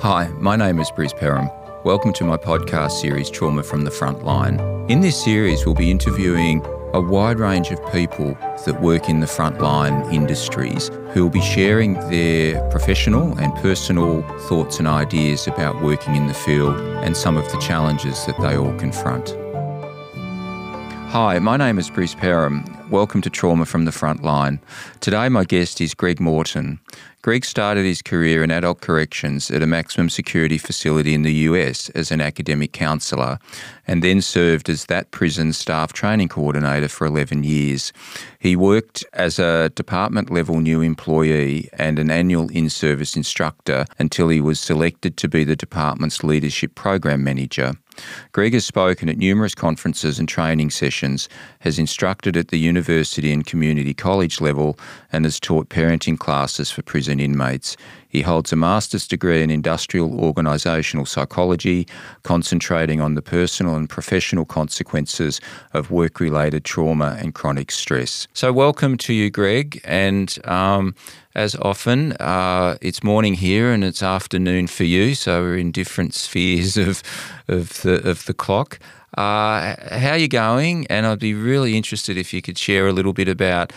Hi, my name is Bruce Perham. Welcome to my podcast series, Trauma from the Front Line. In this series, we'll be interviewing a wide range of people that work in the frontline industries who will be sharing their professional and personal thoughts and ideas about working in the field and some of the challenges that they all confront. Hi, my name is Bruce Perham. Welcome to Trauma from the Front Line. Today, my guest is Greg Morton. Greg started his career in adult corrections at a maximum security facility in the US as an academic counsellor and then served as that prison staff training coordinator for 11 years. He worked as a department level new employee and an annual in service instructor until he was selected to be the department's leadership program manager. Greg has spoken at numerous conferences and training sessions, has instructed at the university and community college level, and has taught parenting classes for prison inmates. He holds a master's degree in industrial organisational psychology, concentrating on the personal and professional consequences of work related trauma and chronic stress. So, welcome to you, Greg. And um, as often, uh, it's morning here and it's afternoon for you, so we're in different spheres of, of, the, of the clock. Uh, how are you going? And I'd be really interested if you could share a little bit about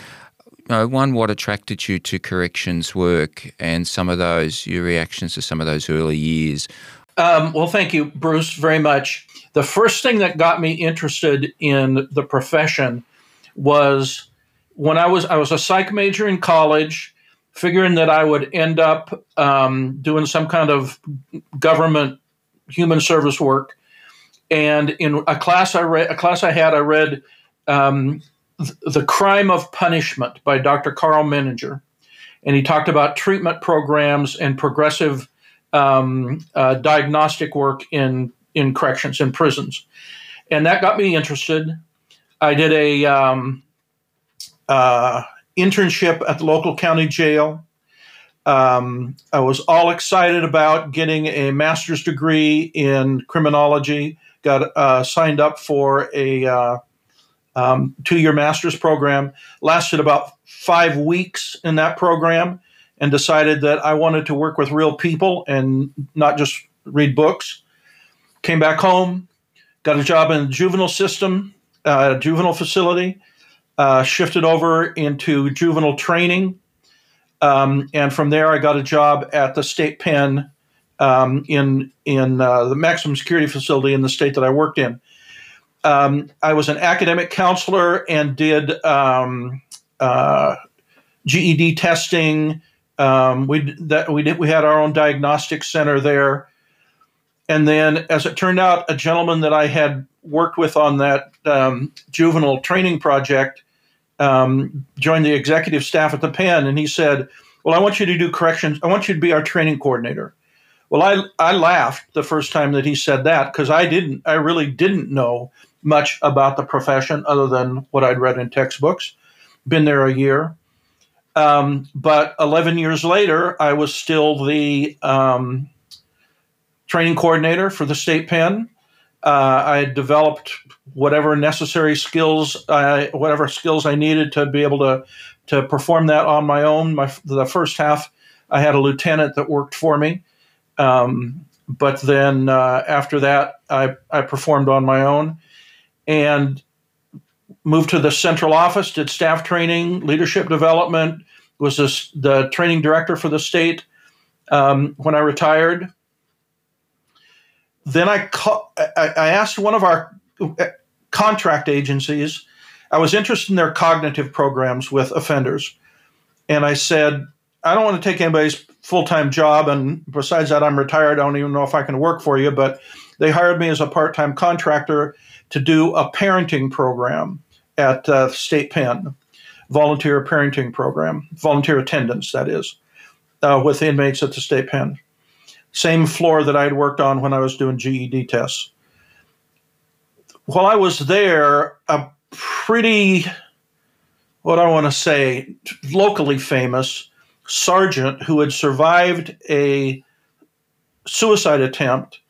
know, one, what attracted you to corrections work and some of those, your reactions to some of those early years? Um, well, thank you, Bruce, very much. The first thing that got me interested in the profession was when I was I was a psych major in college, figuring that I would end up um, doing some kind of government human service work. And in a class I read, a class I had, I read um, the Crime of Punishment by Dr. Karl Menninger. And he talked about treatment programs and progressive um, uh, diagnostic work in, in corrections, in prisons. And that got me interested. I did a um, uh, internship at the local county jail. Um, I was all excited about getting a master's degree in criminology. Got uh, signed up for a uh, um, two year master's program. Lasted about five weeks in that program and decided that I wanted to work with real people and not just read books. Came back home, got a job in the juvenile system, uh, juvenile facility, uh, shifted over into juvenile training. Um, and from there, I got a job at the state pen um, in in uh, the maximum security facility in the state that I worked in um, I was an academic counselor and did um, uh, GED testing. Um, we that we did we had our own diagnostic center there, and then as it turned out, a gentleman that I had worked with on that um, juvenile training project um, joined the executive staff at the pen, and he said, "Well, I want you to do corrections. I want you to be our training coordinator." Well, I I laughed the first time that he said that because I didn't I really didn't know much about the profession other than what I'd read in textbooks. Been there a year. Um, but 11 years later, I was still the um, training coordinator for the state pen. Uh, I had developed whatever necessary skills, I, whatever skills I needed to be able to to perform that on my own. My the first half, I had a lieutenant that worked for me, um, but then uh, after that, I I performed on my own and moved to the central office, did staff training, leadership development, was this, the training director for the state um, when I retired. Then I, I asked one of our uh, contract agencies, I was interested in their cognitive programs with offenders. And I said, I don't want to take anybody's full time job. And besides that, I'm retired. I don't even know if I can work for you. But they hired me as a part time contractor to do a parenting program at uh, State Pen, volunteer parenting program, volunteer attendance, that is, uh, with inmates at the State Pen. Same floor that I'd worked on when I was doing GED tests. While I was there, a pretty, what I want to say, locally famous sergeant who had survived a suicide attempt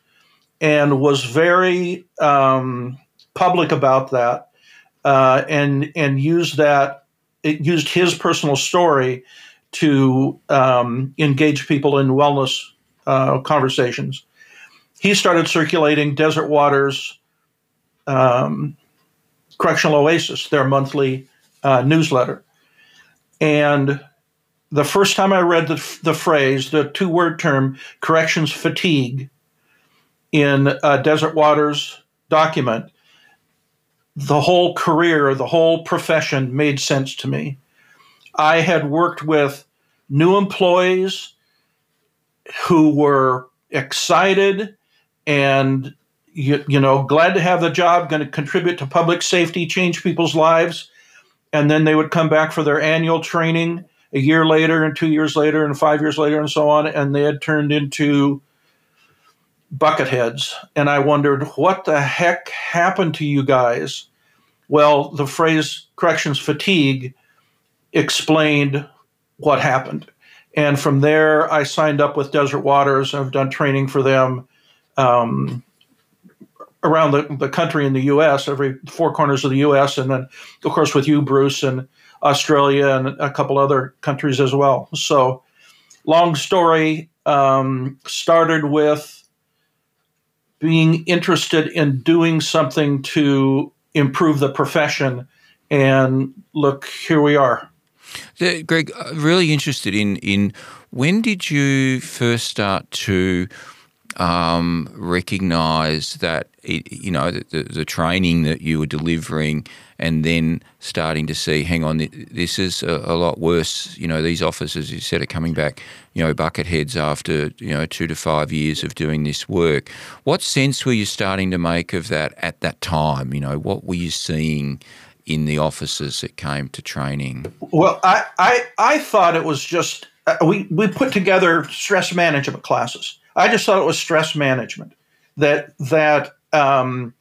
and was very um, public about that uh, and and used that it used his personal story to um, engage people in wellness uh, conversations. He started circulating Desert Waters um, Correctional Oasis, their monthly uh, newsletter. And the first time I read the, the phrase, the two word term, corrections fatigue, in Desert Waters document, the whole career, the whole profession made sense to me. I had worked with new employees who were excited and you, you know glad to have the job going to contribute to public safety change people's lives and then they would come back for their annual training a year later and two years later and five years later and so on and they had turned into bucketheads and i wondered what the heck happened to you guys? Well the phrase corrections fatigue explained what happened. And from there i signed up with desert waters. I've done training for them um, around the, the country in the us every four corners of the us and then of course with you bruce and australia and a couple other countries as well. So long story um, started with being interested in doing something to improve the profession. And look, here we are. Greg, uh, really interested in in when did you first start to um, recognize that it, you know the, the, the, training that you were delivering, and then starting to see, hang on, this is a, a, lot worse. You know, these officers, you said, are coming back, you know, bucket heads after you know two to five years of doing this work. What sense were you starting to make of that at that time? You know, what were you seeing? in the officers that came to training? Well, I, I, I thought it was just uh, we, we put together stress management classes I just thought it was stress management that that um,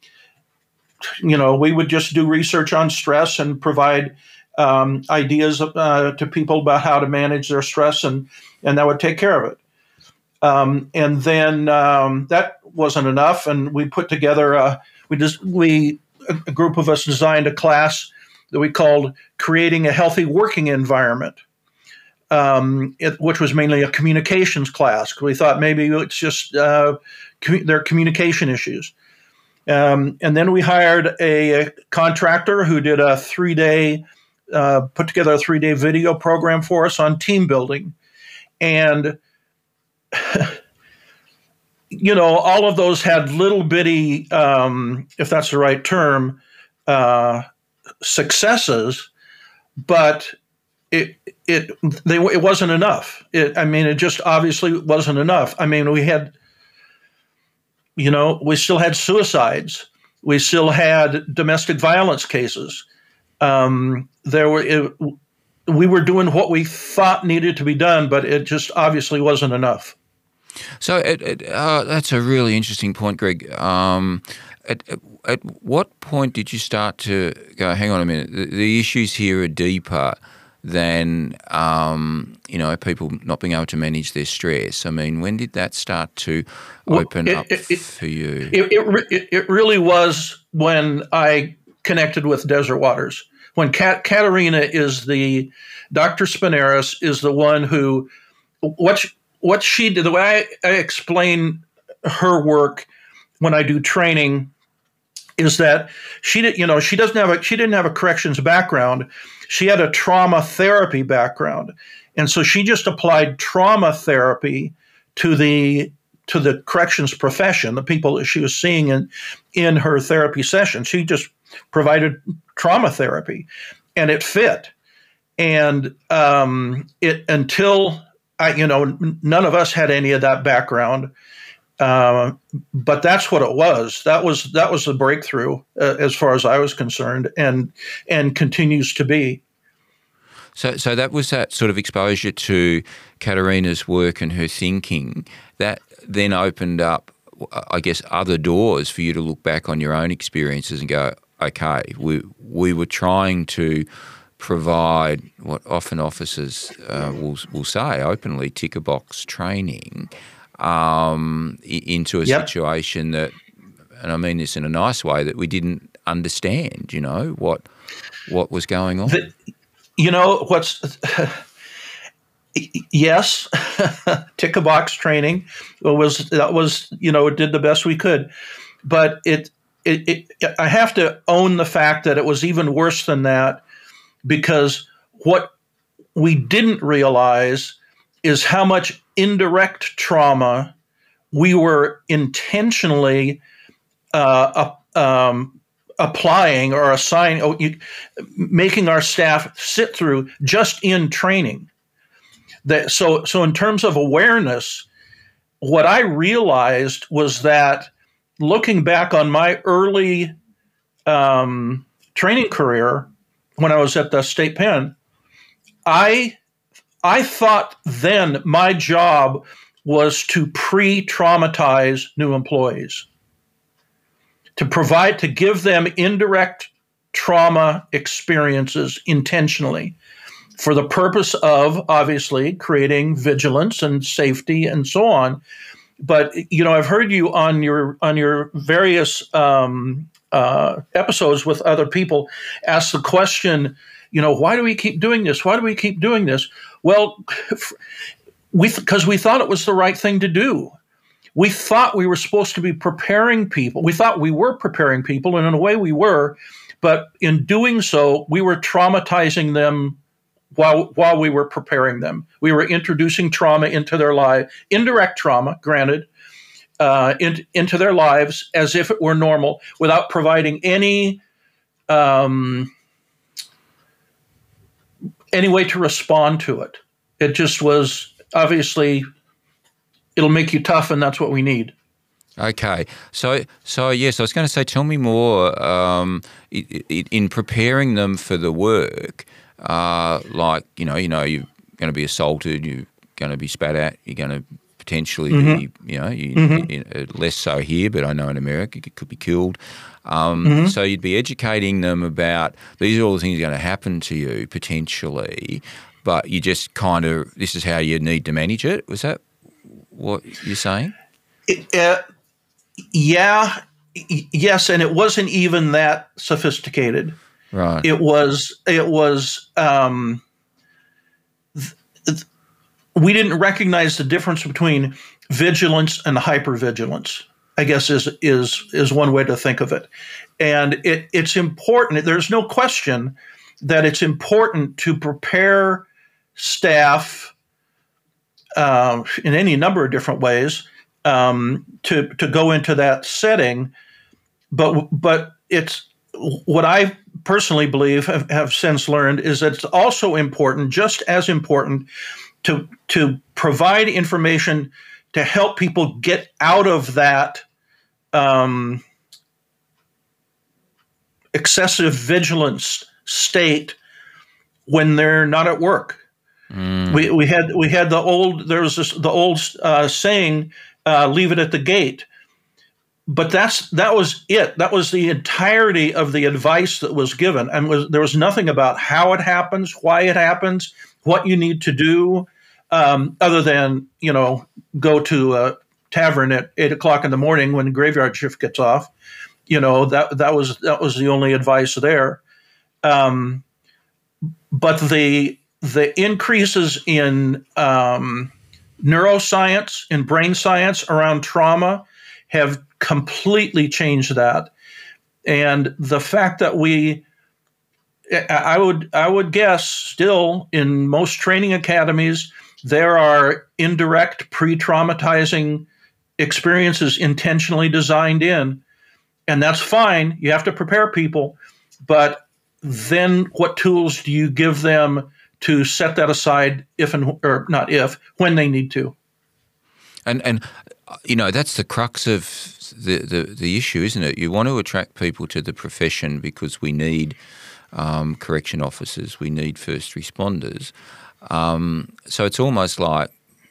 you know we would just do research on stress and provide um, ideas uh, to people about how to manage their stress and and that would take care of it. Um, and then um, that wasn't enough, and we put together a, we just we a group of us designed a class that we called creating a healthy working environment um, it, which was mainly a communications class. We thought maybe it's just uh, com- their communication issues. Um, and then we hired a, contractor who did a three day, uh, put together a three day video program for us on team building. And, you know, all of those had little bitty, um, if that's the right term, uh, successes, but it it they it wasn't enough. It, I mean, it just obviously wasn't enough. I mean, we had, you know, we still had suicides. We still had domestic violence cases. Um, there were it, we were doing what we thought needed to be done, but it just obviously wasn't enough. So it, it, uh, that's a really interesting point, Greg. Um, at, at, what point did you start to go? Hang on a minute. The, the issues here are deeper than um, you know people not being able to manage their stress. I mean, when did that start to open well, it, up it, for you? It, it, it really was when I connected with Desert Waters. When Kat, Caterina is the Dr. Spinaris is the one who what she, what she did the way I, I explain her work when I do training is that she did you know she doesn't have a she didn't have a corrections background she had a trauma therapy background. And so she just applied trauma therapy to the to the corrections profession, the people that she was seeing in in her therapy session. She just provided trauma therapy, and it fit. And um, it until I, you know, none of us had any of that background. Uh, but that's what it was. That was that was the breakthrough uh, as far as I was concerned, and and continues to be. So, so that was that sort of exposure to Caterina's work and her thinking that then opened up, I guess, other doors for you to look back on your own experiences and go, okay, we we were trying to provide what often officers uh, will will say openly ticker box training um, into a yep. situation that, and I mean this in a nice way, that we didn't understand. You know what what was going on. The, you know what's yes, tick a box training was that was you know it did the best we could, but it, it it I have to own the fact that it was even worse than that because what we didn't realize is how much indirect trauma we were intentionally uh, um, applying or assigning, oh, making our staff sit through just in training. That so so in terms of awareness, what I realized was that looking back on my early um, training career when I was at the state pen, I I thought then my job was to pre-traumatize new employees to provide to give them indirect trauma experiences intentionally for the purpose of obviously creating vigilance and safety and so on. But you know i've heard you on your on your various um, uh, episodes with other people ask the question you know why do we keep doing this? Why do we keep doing this well we because we thought it was the right thing to do we thought we were supposed to be preparing people. We thought we were preparing people, and in a way we were, but in doing so, we were traumatizing them while while we were preparing them. We were introducing trauma into their life, indirect trauma, granted, uh, in, into their lives as if it were normal, without providing any um, any way to respond to it. It just was obviously it'll make you tough, and that's what we need. Okay, so so yes, I was going to say, tell me more. Um, in preparing them for the work, uh, like you know, you know, you're going to be assaulted, you're going to be spat at, you're going to potentially mm-hmm. be, you know, you, mm-hmm. you, less so here, but I know in America you could be killed. Um, mm-hmm. So you'd be educating them about these are all the things going to happen to you potentially, but you just kind of this is how you need to manage it. Was that what you're saying? It, uh, yeah, yes, and it wasn't even that sophisticated. Right. It was. It was. Um, th- th- we didn't recognize the difference between vigilance and hypervigilance. I guess is is is one way to think of it, and it it's important. There's no question that it's important to prepare staff uh, in any number of different ways um, to to go into that setting. But but it's what I personally believe have, have since learned is that it's also important, just as important, to to provide information to help people get out of that um, excessive vigilance state when they're not at work. Mm. We, we had we had the old there was this, the old uh, saying uh, leave it at the gate. But that's that was it. That was the entirety of the advice that was given. And was there was nothing about how it happens why it happens what you need to do um, other than you know go to a tavern at eight o'clock in the morning when graveyard shift gets off you know that that was that was the only advice there um, but the the increases in um, neuroscience and brain science around trauma have completely changed that. And the fact that we, I would, I would guess, still in most training academies, there are indirect pre-traumatizing experiences intentionally designed in, and that's fine. You have to prepare people, but then what tools do you give them to set that aside if and or not if when they need to. And and you know that's the crux of the, the, the issue, isn't it? You want to attract people to the profession because we need um, correction officers, we need first responders. Um, so it's almost like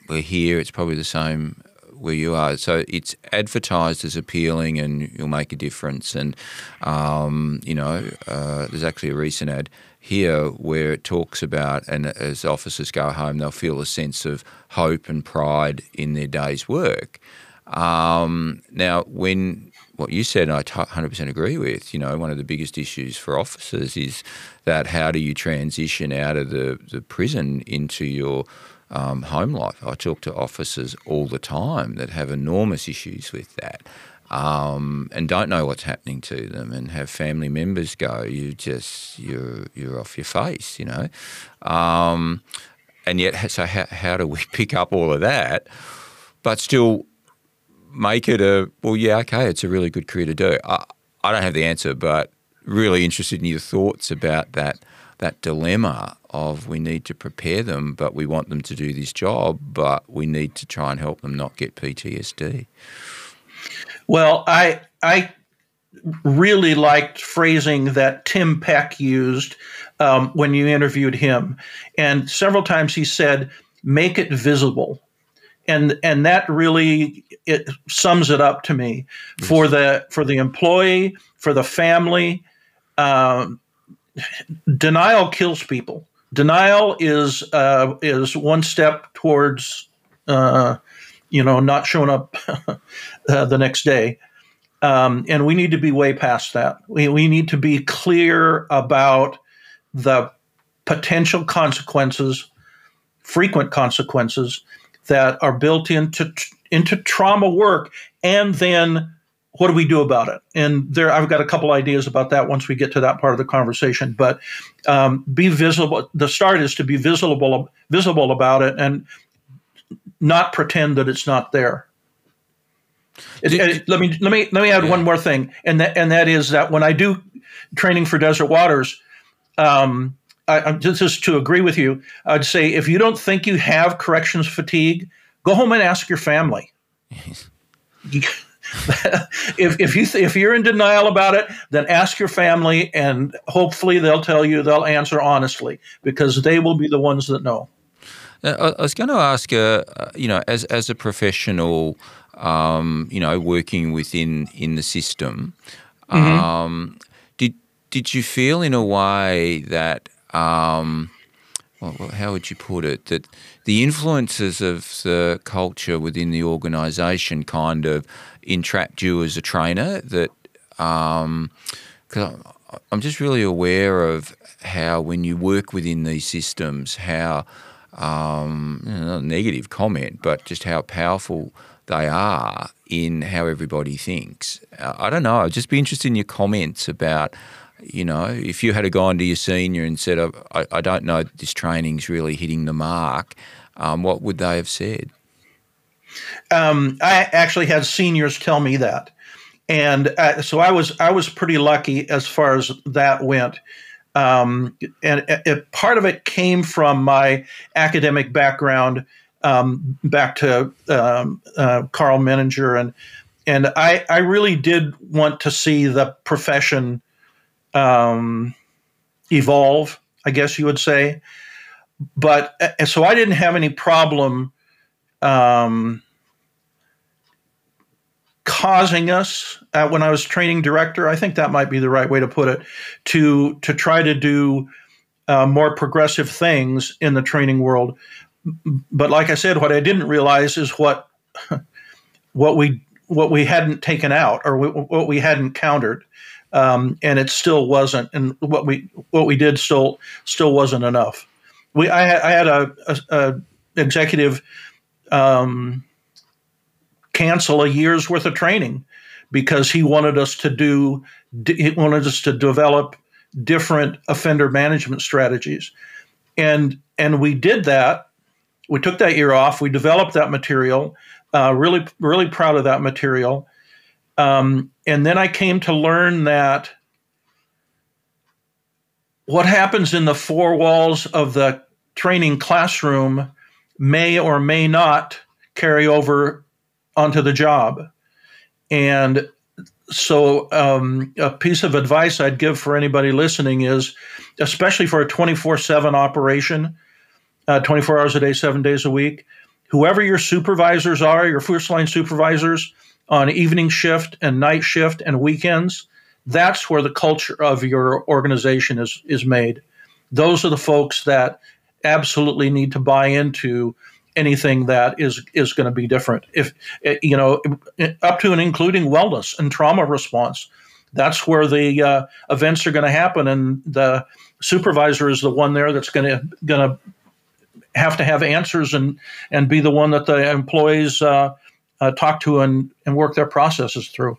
we're here. It's probably the same where you are. So it's advertised as appealing and you'll make a difference. And, um, you know, uh, there's actually a recent ad here where it talks about, and as officers go home, they'll feel a sense of hope and pride in their day's work. Um, now, when what you said, I 100% agree with, you know, one of the biggest issues for officers is that how do you transition out of the, the prison into your um, home life. I talk to officers all the time that have enormous issues with that. Um, and don't know what's happening to them, and have family members go, you just you're you're off your face, you know. Um, and yet, so how, how do we pick up all of that, but still make it a well? Yeah, okay, it's a really good career to do. I, I don't have the answer, but really interested in your thoughts about that that dilemma of we need to prepare them, but we want them to do this job, but we need to try and help them not get PTSD. Well, I I really liked phrasing that Tim Peck used um, when you interviewed him, and several times he said, "Make it visible." And and that really it sums it up to me for the for the employee for the family um, denial kills people. Denial is uh, is one step towards uh, you know not showing up uh, the next day, um, and we need to be way past that. We we need to be clear about the potential consequences, frequent consequences that are built into into trauma work, and then what do we do about it? And there, I've got a couple ideas about that once we get to that part of the conversation. But um, be visible. The start is to be visible, visible about it, and not pretend that it's not there. It, it, let me let me let me add yeah. one more thing, and that and that is that when I do training for Desert Waters, um, I, just to agree with you, I'd say if you don't think you have corrections fatigue, go home and ask your family. if if you th- if you're in denial about it, then ask your family, and hopefully they'll tell you they'll answer honestly because they will be the ones that know. I was going to ask, uh, you know, as as a professional, um, you know, working within in the system, mm-hmm. um, did did you feel in a way that um, well, how would you put it? That the influences of the culture within the organisation kind of entrapped you as a trainer. That because um, I'm just really aware of how when you work within these systems, how um, negative comment, but just how powerful they are in how everybody thinks. I don't know. I'd just be interested in your comments about you know, if you had gone to your senior and said, I, I don't know this training's really hitting the mark, um, what would they have said? Um, I actually had seniors tell me that. And uh, so I was I was pretty lucky as far as that went. Um, and it, it, part of it came from my academic background, um, back to um, uh, Karl Menninger, and and I, I really did want to see the profession um, evolve, I guess you would say. But so I didn't have any problem um, causing us uh, when I was training director. I think that might be the right way to put it to to try to do uh, more progressive things in the training world. But like I said, what I didn't realize is what what we what we hadn't taken out or what we hadn't countered um, and it still wasn't. And what we what we did still still wasn't enough. We I, had, I had a, a, a executive um, cancel a year's worth of training because he wanted us to do he wanted us to develop different offender management strategies and and we did that we took that year off we developed that material uh, really really proud of that material um, and then I came to learn that what happens in the four walls of the training classroom may or may not carry over onto the job. And so, um, a piece of advice I'd give for anybody listening is, especially for a 24 7 operation, uh, 24 hours a day, seven days a week, whoever your supervisors are, your first line supervisors, on evening shift and night shift and weekends, that's where the culture of your organization is is made. Those are the folks that absolutely need to buy into anything that is is going to be different. If eh, you know, up to and including wellness and trauma response, that's where the uh, events are going to happen, and the supervisor is the one there that's going to going to have to have answers and and be the one that the employees uh, uh, talk to and and work their processes through.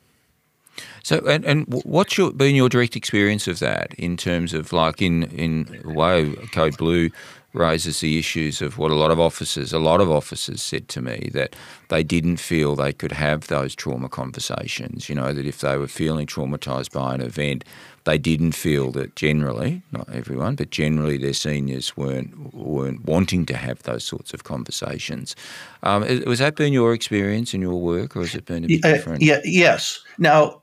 So, and, and what's your, been your direct experience of that in terms of like in in way Code Blue raises the issues of what a lot of officers, a lot of officers said to me that they didn't feel they could have those trauma conversations. You know that if they were feeling traumatized by an event, they didn't feel that generally, not everyone, but generally their seniors weren't weren't wanting to have those sorts of conversations. Um, was that been your experience in your work, or has it been a bit uh, different? Yeah, yes. Now,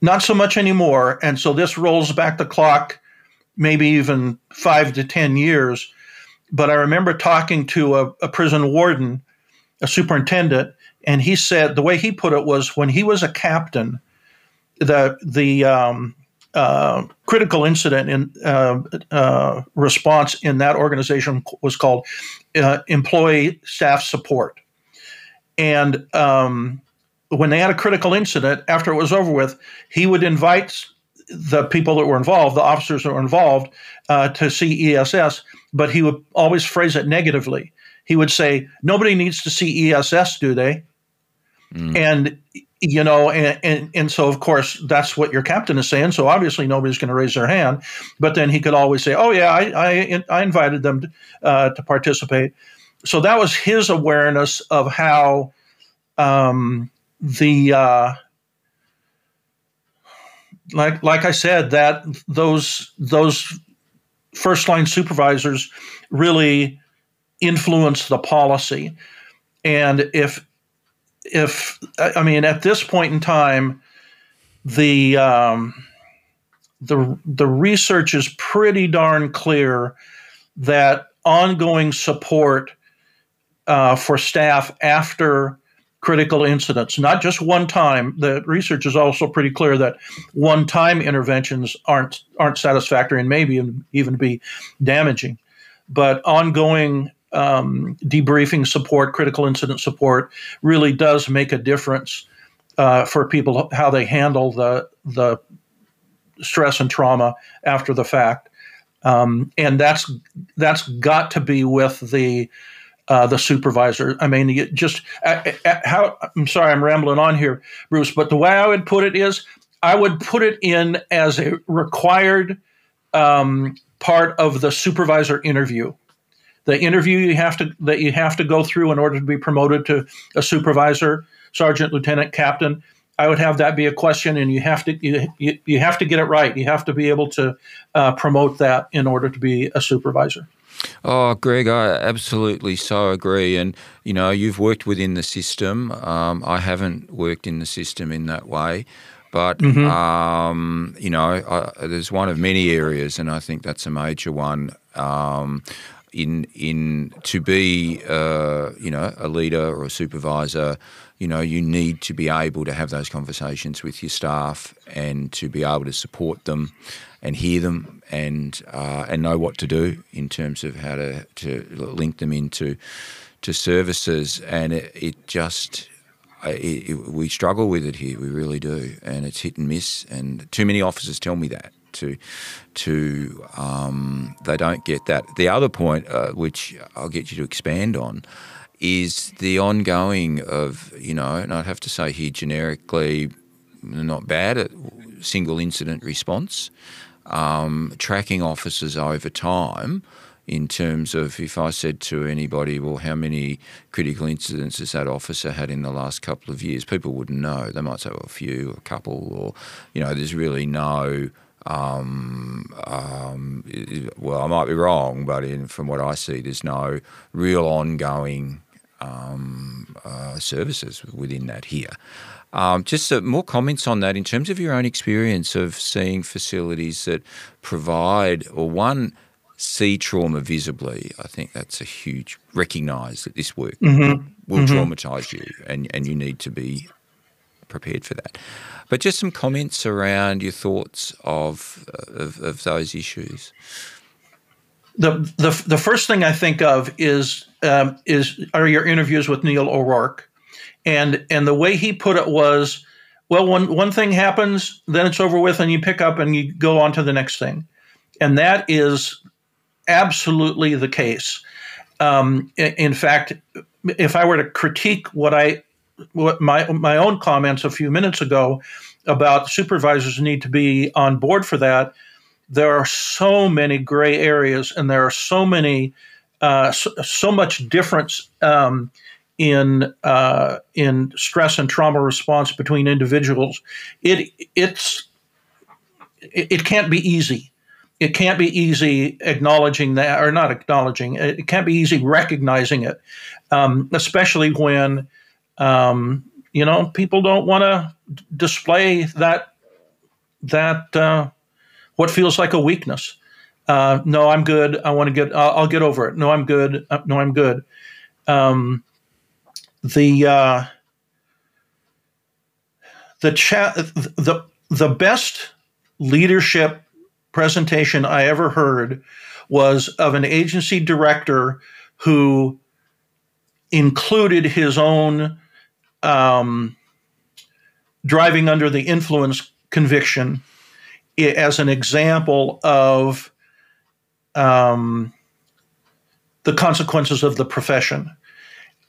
not so much anymore, and so this rolls back the clock, maybe even five to ten years. But I remember talking to a, a prison warden, a superintendent, and he said the way he put it was when he was a captain the the um, uh, critical incident in uh, uh, response in that organization was called uh, employee staff support, and um, when they had a critical incident, after it was over with, he would invite the people that were involved, the officers that were involved, uh, to see ESS, but he would always phrase it negatively. He would say, "Nobody needs to see ESS, do they?" Mm. And you know, and, and, and so of course that's what your captain is saying. So obviously nobody's going to raise their hand, but then he could always say, "Oh yeah, I I, I invited them to, uh, to participate." So that was his awareness of how um, the uh, like like I said that those those first line supervisors really influence the policy, and if if I mean at this point in time, the um, the the research is pretty darn clear that ongoing support uh, for staff after critical incidents, not just one time. The research is also pretty clear that one time interventions aren't aren't satisfactory and maybe even be damaging. But ongoing um, debriefing support, critical incident support, really does make a difference uh, for people how they handle the the stress and trauma after the fact, um, and that's that's got to be with the uh, the supervisor. I mean, just uh, uh, how I'm sorry, I'm rambling on here, Bruce, but the way I would put it is, I would put it in as a required um, part of the supervisor interview the interview you have to that you have to go through in order to be promoted to a supervisor, sergeant, lieutenant, captain. I would have that be a question, and you have to you, you, you have to get it right. You have to be able to uh, promote that in order to be a supervisor. Oh, Greg, I absolutely so agree. And you know, you've worked within the system. Um, I haven't worked in the system in that way. But mm-hmm. um, you know, I, there's one of many areas, and I think that's a major one. Um, in in to be uh, you know a leader or a supervisor, you know you need to be able to have those conversations with your staff and to be able to support them and hear them and uh, and know what to do in terms of how to to link them into to services. And it, it just it, it, we struggle with it here. We really do. And it's hit and miss. And too many officers tell me that to to um, they don't get that. The other point, uh, which I'll get you to expand on, is the ongoing of you know, and I'd have to say here generically, not bad at single incident response, um, tracking officers over time in terms of if I said to anybody, well, how many critical incidents has that officer had in the last couple of years? People wouldn't know. They might say, well, a few, a couple, or, you know, there's really no um, um, well, I might be wrong, but in, from what I see, there's no real ongoing um, uh, services within that here. Um, just uh, more comments on that in terms of your own experience of seeing facilities that provide, or one, see trauma visibly. I think that's a huge recognise that this work mm-hmm. will mm-hmm. traumatise you, and and you need to be prepared for that. But just some comments around your thoughts of, of, of those issues. The, the, the first thing I think of is um, is are your interviews with Neil O'Rourke, and and the way he put it was, well, when one thing happens, then it's over with, and you pick up and you go on to the next thing, and that is absolutely the case. Um, in, fact, if I were to critique what I my my own comments a few minutes ago about supervisors need to be on board for that, there are so many gray areas and there are so many uh, so, so, much difference um, in uh, in stress and trauma response between individuals. It it's it, it can't be easy. It can't be easy acknowledging that, or not acknowledging. It can't be easy recognizing it, um, especially when um, you know people don't want to display that that uh, what feels like a weakness. Uh, no, I'm good. I want to get. I'll, I'll, get over it. No, I'm good. Uh, no, I'm good. Um, the uh, the chat the the best leadership presentation I ever heard was of an agency director who included his own um, driving under the influence conviction as an example of um, the consequences of the profession,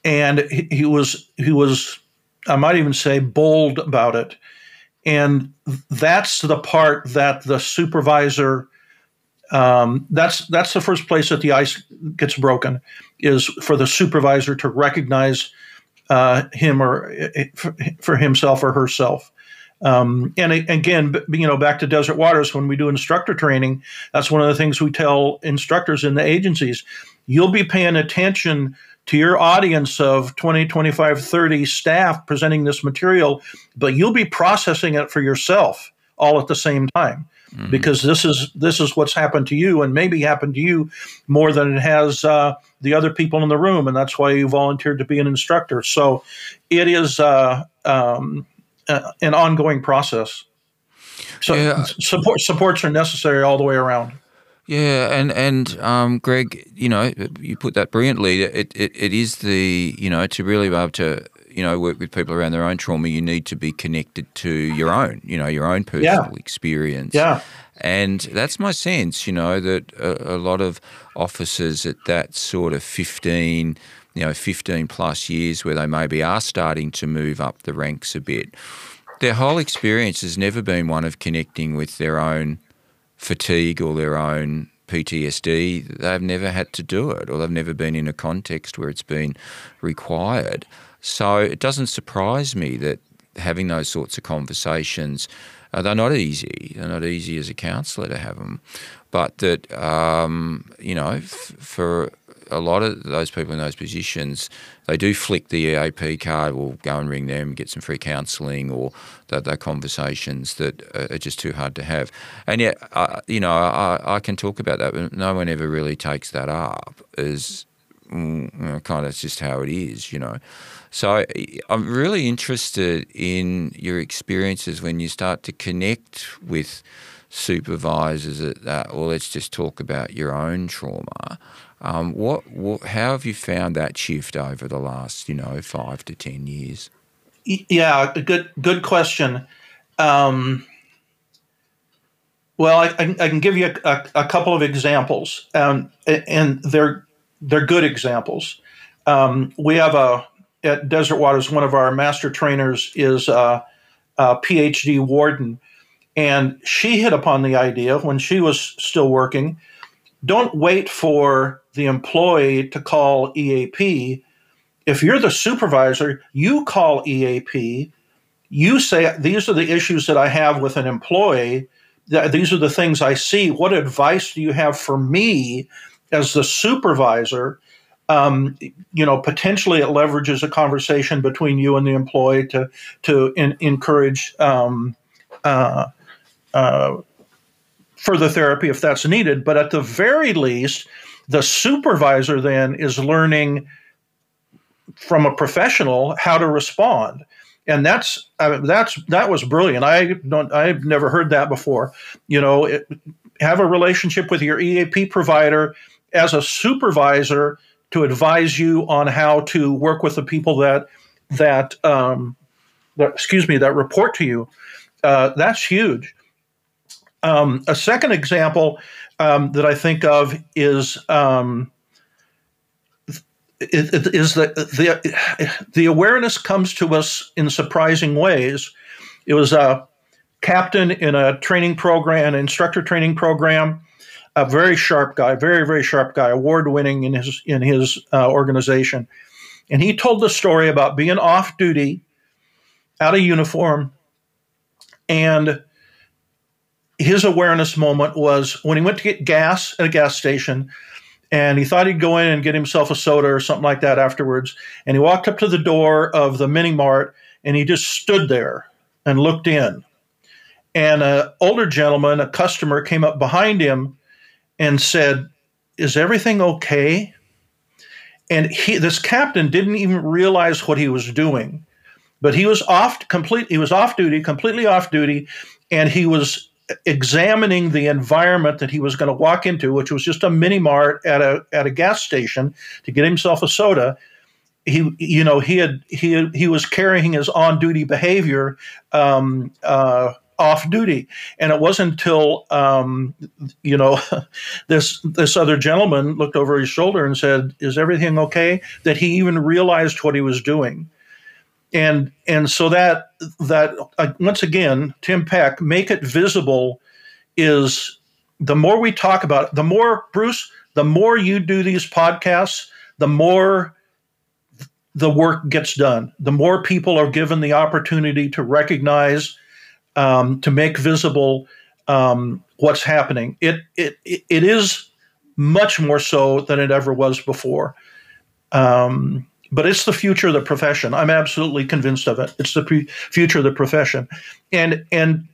and he, was he was I might even say bold about it, and that's the part that the supervisor. Um, that's that's the first place that the ice gets broken, is for the supervisor to recognize uh, him or for himself or herself. Um, and again, you know, back to Desert Waters, when we do instructor training, that's one of the things we tell instructors in the agencies. You'll be paying attention to your audience of 20, 25, 30 staff presenting this material, but you'll be processing it for yourself all at the same time. Mm-hmm. Because this is this is what's happened to you, and maybe happened to you more than it has uh, the other people in the room, and that's why you volunteered to be an instructor. So, it is uh, um, uh, an ongoing process. So yeah. support supports are necessary all the way around. Yeah, and and um, Greg, you know, you put that brilliantly. It, it it is the you know to really be able to you know work with people around their own trauma. You need to be connected to your own, you know, your own personal yeah. experience. Yeah. And that's my sense, you know, that a, a lot of officers at that sort of fifteen you know, 15 plus years where they maybe are starting to move up the ranks a bit. Their whole experience has never been one of connecting with their own fatigue or their own PTSD. They've never had to do it or they've never been in a context where it's been required. So it doesn't surprise me that having those sorts of conversations, uh, they're not easy. They're not easy as a counsellor to have them. But that, um, you know, f- for a lot of those people in those positions, they do flick the EAP card. We'll go and ring them, and get some free counselling, or they're conversations that are just too hard to have. And yet, uh, you know, I, I, can talk about that, but no one ever really takes that up as mm, kind of just how it is, you know. So I'm really interested in your experiences when you start to connect with supervisors at that, or let's just talk about your own trauma. Um, what, what, how have you found that shift over the last, you know, five to ten years? Yeah, good, good question. Um, well, I, I, can give you a, a, a couple of examples, um, and they're they're good examples. Um, we have a at Desert Waters. One of our master trainers is a, a PhD warden, and she hit upon the idea when she was still working. Don't wait for the employee to call EAP. If you're the supervisor, you call EAP. You say, These are the issues that I have with an employee. These are the things I see. What advice do you have for me as the supervisor? Um, you know, potentially it leverages a conversation between you and the employee to to in, encourage um, uh, uh, further therapy if that's needed. But at the very least, the supervisor then is learning from a professional how to respond. And that's uh, that's that was brilliant. I don't i've never heard that before. You know it, have a relationship with your eap provider as a supervisor to advise you on how to work with the people that that um, that excuse me that report to you uh, that's huge Um, a second example um, that I think of is um, is that the the awareness comes to us in surprising ways. It was a captain in a training program, an instructor training program, a very sharp guy, very very sharp guy, award winning in his in his uh, organization, and he told the story about being off duty, out of uniform, and his awareness moment was when he went to get gas at a gas station and he thought he'd go in and get himself a soda or something like that afterwards. And he walked up to the door of the mini mart and he just stood there and looked in. And an older gentleman, a customer, came up behind him and said, Is everything okay? And he, this captain didn't even realize what he was doing, but he was off complete. He was off duty, completely off duty, and he was examining the environment that he was going to walk into, which was just a mini mart at a at a gas station to get himself a soda. He, you know, he had he he was carrying his on duty behavior um, uh, off duty, and it wasn't until um, you know this this other gentleman looked over his shoulder and said, "Is everything okay?" that he even realized what he was doing. And and so that that uh, once again tim peck make it visible is the more we talk about it the more bruce the more you do these podcasts the more the work gets done. The more people are given the opportunity to recognize um, to make visible um, what's happening it, it it is much more so than it ever was before um, but it's the future of the profession. I'm absolutely convinced of it. It's the pre- future of the profession, and and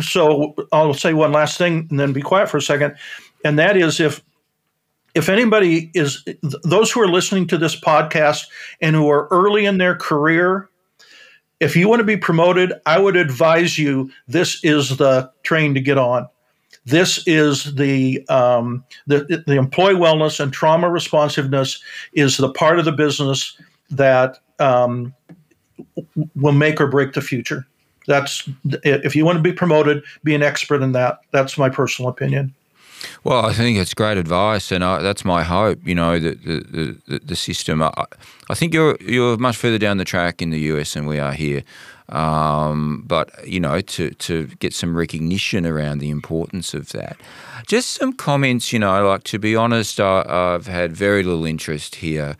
so I'll say one last thing and then be quiet for a second, and that is if if anybody is those who are listening to this podcast and who are early in their career if you want to be promoted i would advise you this is the train to get on this is the, um, the the employee wellness and trauma responsiveness is the part of the business that um, will make or break the future. That's if you want to be promoted, be an expert in that. That's my personal opinion. Well, I think it's great advice, and I, that's my hope. You know, that the, the, the system. I, I, think you're you're much further down the track in the US than we are here. Um, but you know, to to get some recognition around the importance of that. Just some comments. You know, like to be honest, I, have had very little interest here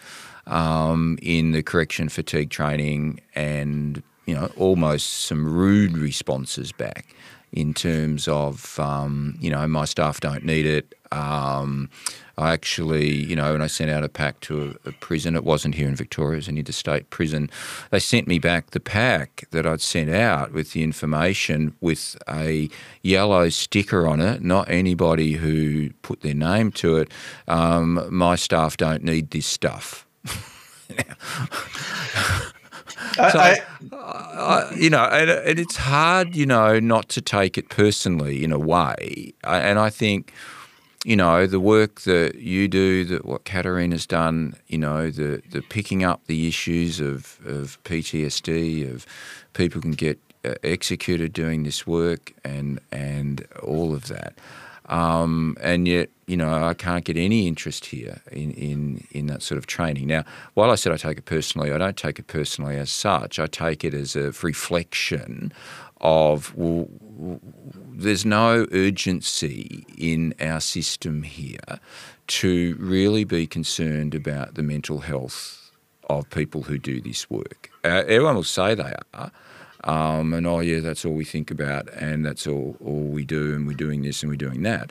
um, in the correction fatigue training, and you know, almost some rude responses back in terms of um, you know my staff don't need it. Um, I actually, you know, when I sent out a pack to a, a, prison, it wasn't here in Victoria, it was an interstate prison. They sent me back the pack that I'd sent out with the information with a yellow sticker on it, not anybody who put their name to it. Um, my staff don't need this stuff. so, I, I, you know, and, and, it's hard, you know, not to take it personally in a way. And I think, you know, the work that you do, that what Caterina's done, you know, the the picking up the issues of, of PTSD, of people can get uh, executed doing this work, and and all of that. Um, and yet, you know, I can't get any interest here in, in, in that sort of training. Now, while I said I take it personally, I don't take it personally as such. I take it as a reflection of, well, there's no urgency in our system here to really be concerned about the mental health of people who do this work. Uh, everyone will say they are, um, and oh yeah, that's all we think about, and that's all all we do, and we're doing this and we're doing that.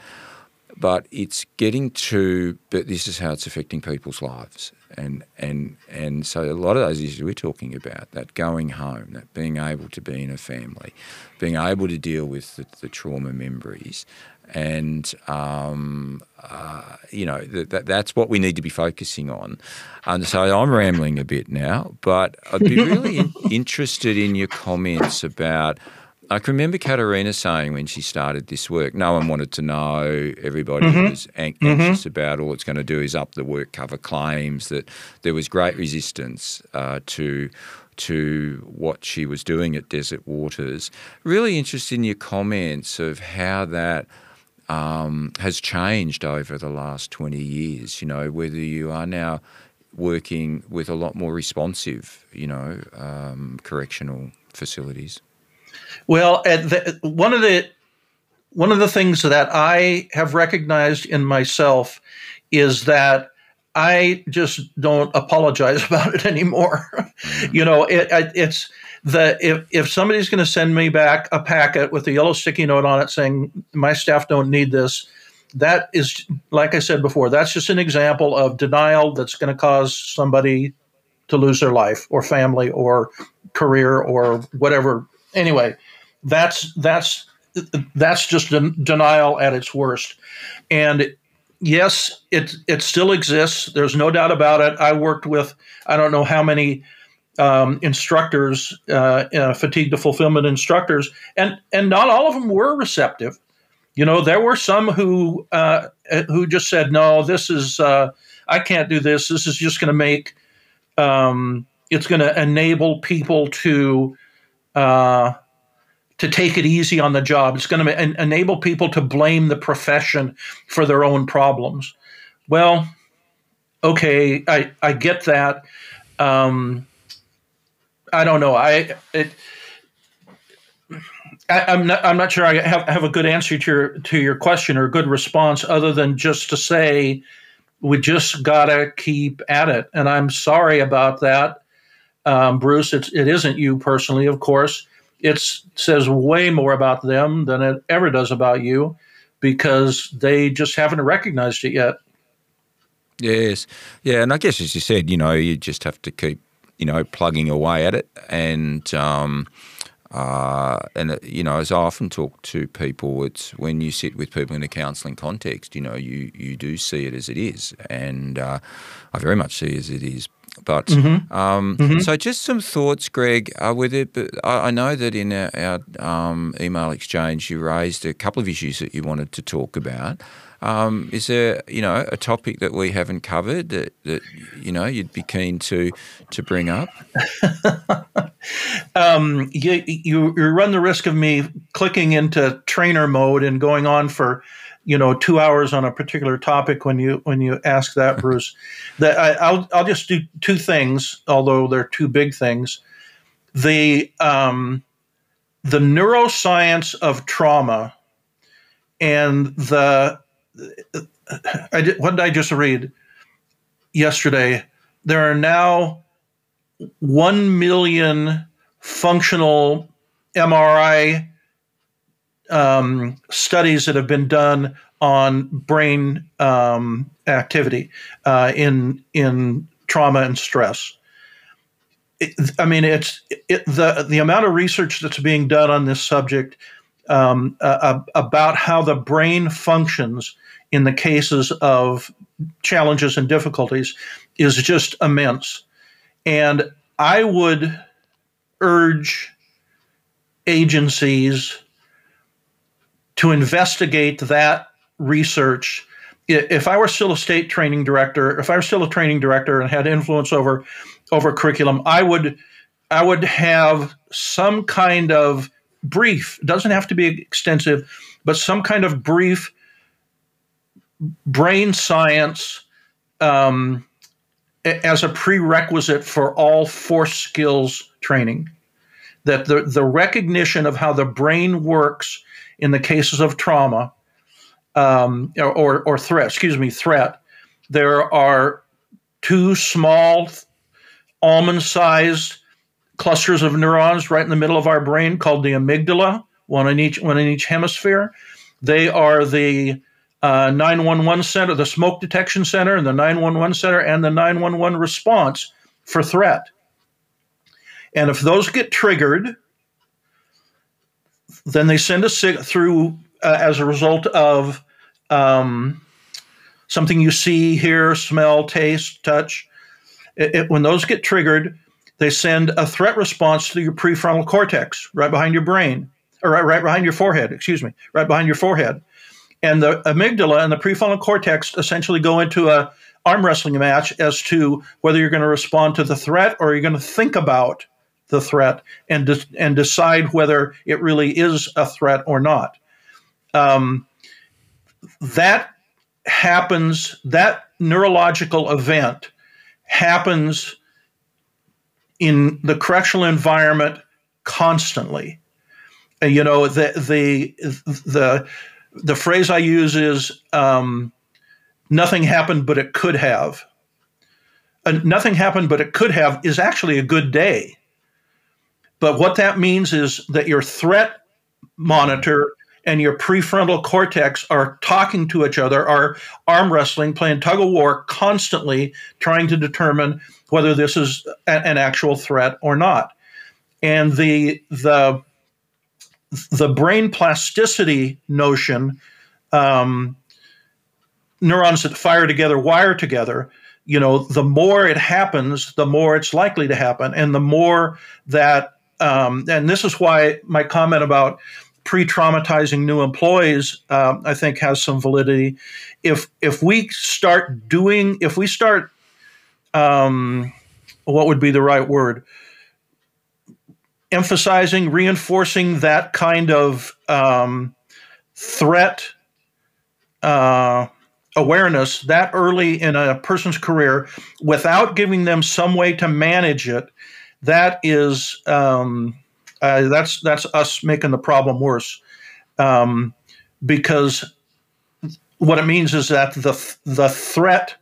But it's getting to, but this is how it's affecting people's lives, and and and so a lot of those issues we're talking about, that going home, that being able to be in a family, being able to deal with the, the trauma memories, and um, uh, you know that, that's what we need to be focusing on. And so I'm rambling a bit now, but I'd be really in, interested in your comments about. I can remember Caterina saying when she started this work, no one wanted to know. Everybody mm-hmm. was an- mm-hmm. anxious mm-hmm. about all it's going to do is up the work cover claims. That there was great resistance uh, to to what she was doing at Desert Waters. Really interested in your comments of how that um, has changed over the last 20 years. You know, whether you are now working with a lot more responsive, you know, um, correctional facilities. Well, the, one of the one of the things that I have recognized in myself is that I just don't apologize about it anymore. Mm-hmm. you know, it, it's the if if somebody's going to send me back a packet with a yellow sticky note on it saying my staff don't need this, that is like I said before, that's just an example of denial that's going to cause somebody to lose their life or family or career or whatever. Anyway, that's that's that's just denial at its worst. And yes, it it still exists. There's no doubt about it. I worked with I don't know how many um, instructors, uh, uh, fatigue to fulfillment instructors, and and not all of them were receptive. You know, there were some who uh, who just said, "No, this is uh, I can't do this. This is just going to make um, it's going to enable people to." Uh, to take it easy on the job. It's going to en- enable people to blame the profession for their own problems. Well, okay, I, I get that. Um, I don't know. I it, I, am not. I'm not sure. I have have a good answer to your to your question or a good response, other than just to say we just gotta keep at it. And I'm sorry about that, um, Bruce. It's it isn't you personally, of course it says way more about them than it ever does about you because they just haven't recognized it yet. Yes. Yeah. And I guess, as you said, you know, you just have to keep, you know, plugging away at it. And, um, uh, and, uh, you know, as I often talk to people, it's when you sit with people in a counselling context, you know, you, you do see it as it is. And uh, I very much see it as it is. But mm-hmm. Um, mm-hmm. so, just some thoughts, Greg, uh, with it. But I, I, know that in our, our um, email exchange, you raised a couple of issues that you wanted to talk about. Um, is there, you know, a topic that we haven't covered that, that you know you'd be keen to to bring up? um, you, you, you run the risk of me clicking into trainer mode and going on for you know two hours on a particular topic when you when you ask that bruce. That I, will I'll just do two things although they're two big things. The um, the neuroscience of trauma and the I did, what did I just read yesterday? There are now one million functional MRI um, studies that have been done on brain um, activity uh, in in trauma and stress. It, I mean, it's it, the the amount of research that's being done on this subject um, uh, about how the brain functions in the cases of challenges and difficulties is just immense, and I would urge agencies to investigate that research. If I were still a state training director, if I were still a training director and had influence over over curriculum, I would I would have some kind of brief. Doesn't have to be extensive, but some kind of brief brain science um, as a prerequisite for all force skills training. That the, the recognition of how the brain works in the cases of trauma um, or, or threat, excuse me, threat, there are two small almond sized clusters of neurons right in the middle of our brain called the amygdala, one in each, one in each hemisphere. They are the uh, 911 center, the smoke detection center, and the 911 center, and the 911 response for threat. And if those get triggered, then they send a sig- through uh, as a result of um, something you see, hear, smell, taste, touch. It, it, when those get triggered, they send a threat response to your prefrontal cortex, right behind your brain, or right, right behind your forehead. Excuse me, right behind your forehead. And the amygdala and the prefrontal cortex essentially go into a arm wrestling match as to whether you're going to respond to the threat or you're going to think about the threat and de- and decide whether it really is a threat or not. Um, that happens. That neurological event happens in the correctional environment constantly. Uh, you know the the the the phrase I use is um, nothing happened, but it could have. Uh, nothing happened, but it could have is actually a good day. But what that means is that your threat monitor and your prefrontal cortex are talking to each other, are arm wrestling, playing tug of war constantly, trying to determine whether this is a, an actual threat or not. And the the the brain plasticity notion, um, neurons that fire together wire together. You know, the more it happens, the more it's likely to happen, and the more that. Um, and this is why my comment about pre-traumatizing new employees, uh, I think, has some validity. If if we start doing, if we start, um, what would be the right word? emphasizing, reinforcing that kind of um, threat uh, awareness that early in a person's career without giving them some way to manage it, that is um, uh, that's that's us making the problem worse. Um, because what it means is that the the threat,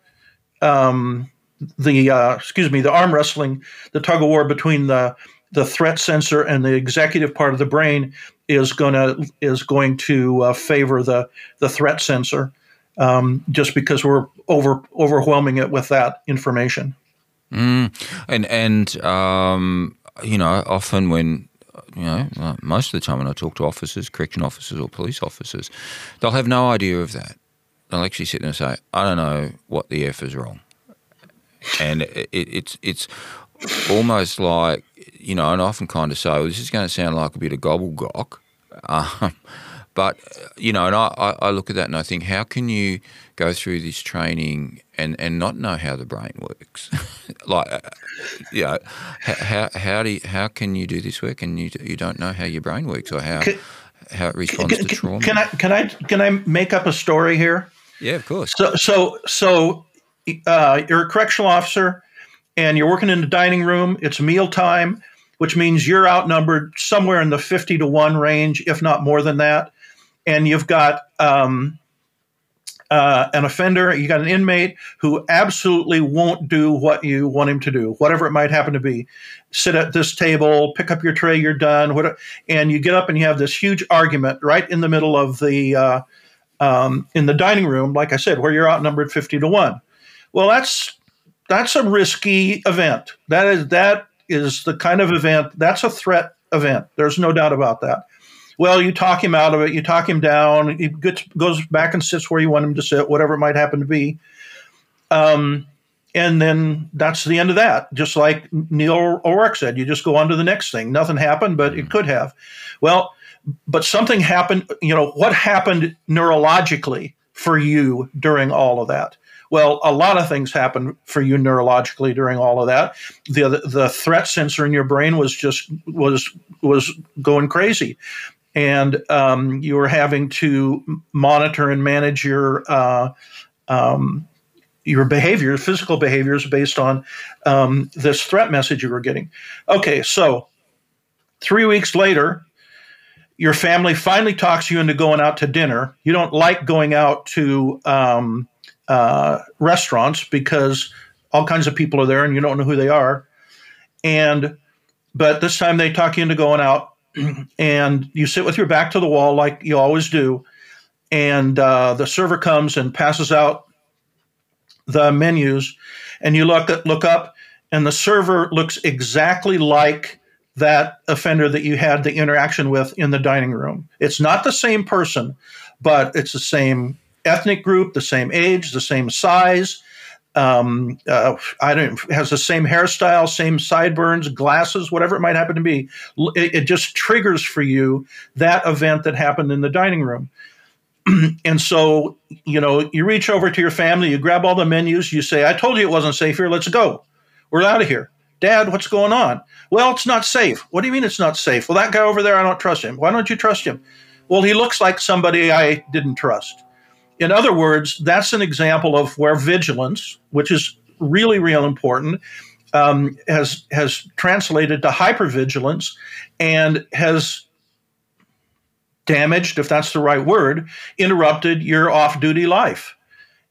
um, the uh, excuse me, the arm wrestling, the tug of war between the the threat sensor and the executive part of the brain is to is going to uh, favor the the threat sensor, um, just because we're over overwhelming it with that information. Mm. And and um, you know, often when you know, most of the time when I talk to officers, correction officers, or police officers, they'll have no idea of that. They'll actually sit there and say, "I don't know what the f is wrong," and it, it, it's it's almost like you know, and I often kind of say, well, this is going to sound like a bit of gobbledygook. Um, but, you know, and I, I look at that and I think, how can you go through this training and, and not know how the brain works? like, uh, you know, how, how, do you, how can you do this work and you, you don't know how your brain works or how, can, how it responds can, to trauma? Can I, can, I, can I make up a story here? Yeah, of course. So, so, so uh, you're a correctional officer and you're working in the dining room. It's mealtime which means you're outnumbered somewhere in the 50 to 1 range, if not more than that. And you've got um, uh, an offender, you got an inmate who absolutely won't do what you want him to do, whatever it might happen to be. Sit at this table, pick up your tray, you're done. And you get up and you have this huge argument right in the middle of the uh, um, in the dining room, like I said, where you're outnumbered 50 to 1. Well, that's that's a risky event. That is that is the kind of event that's a threat event. There's no doubt about that. Well, you talk him out of it, you talk him down, he gets, goes back and sits where you want him to sit, whatever it might happen to be. Um, and then that's the end of that. Just like Neil O'Rourke said, you just go on to the next thing. Nothing happened, but it could have. Well, but something happened. You know, what happened neurologically for you during all of that? Well, a lot of things happened for you neurologically during all of that. The the threat sensor in your brain was just was was going crazy, and um, you are having to monitor and manage your uh, um, your behavior, physical behaviors based on um, this threat message you were getting. Okay, so three weeks later, your family finally talks you into going out to dinner. You don't like going out to um, uh, restaurants because all kinds of people are there and you don't know who they are. And but this time they talk you into going out, and you sit with your back to the wall like you always do, and uh, the server comes and passes out the menus, and you look look up, and the server looks exactly like that offender that you had the interaction with in the dining room. It's not the same person, but it's the same ethnic group, the same age, the same size. Um, uh, I don't has the same hairstyle, same sideburns, glasses, whatever it might happen to be. It, it just triggers for you that event that happened in the dining room. and so, you know, you reach over to your family, you grab all the menus, you say, "I told you it wasn't safe here. Let's go. We're out of here." Dad, what's going on? Well, it's not safe. What do you mean it's not safe? Well, that guy over there, I don't trust him. Why don't you trust him? Well, he looks like somebody I didn't trust. In other words, that's an example of where vigilance, which is really, real important, um, has has translated to hypervigilance and has damaged, if that's the right word, interrupted your off-duty life.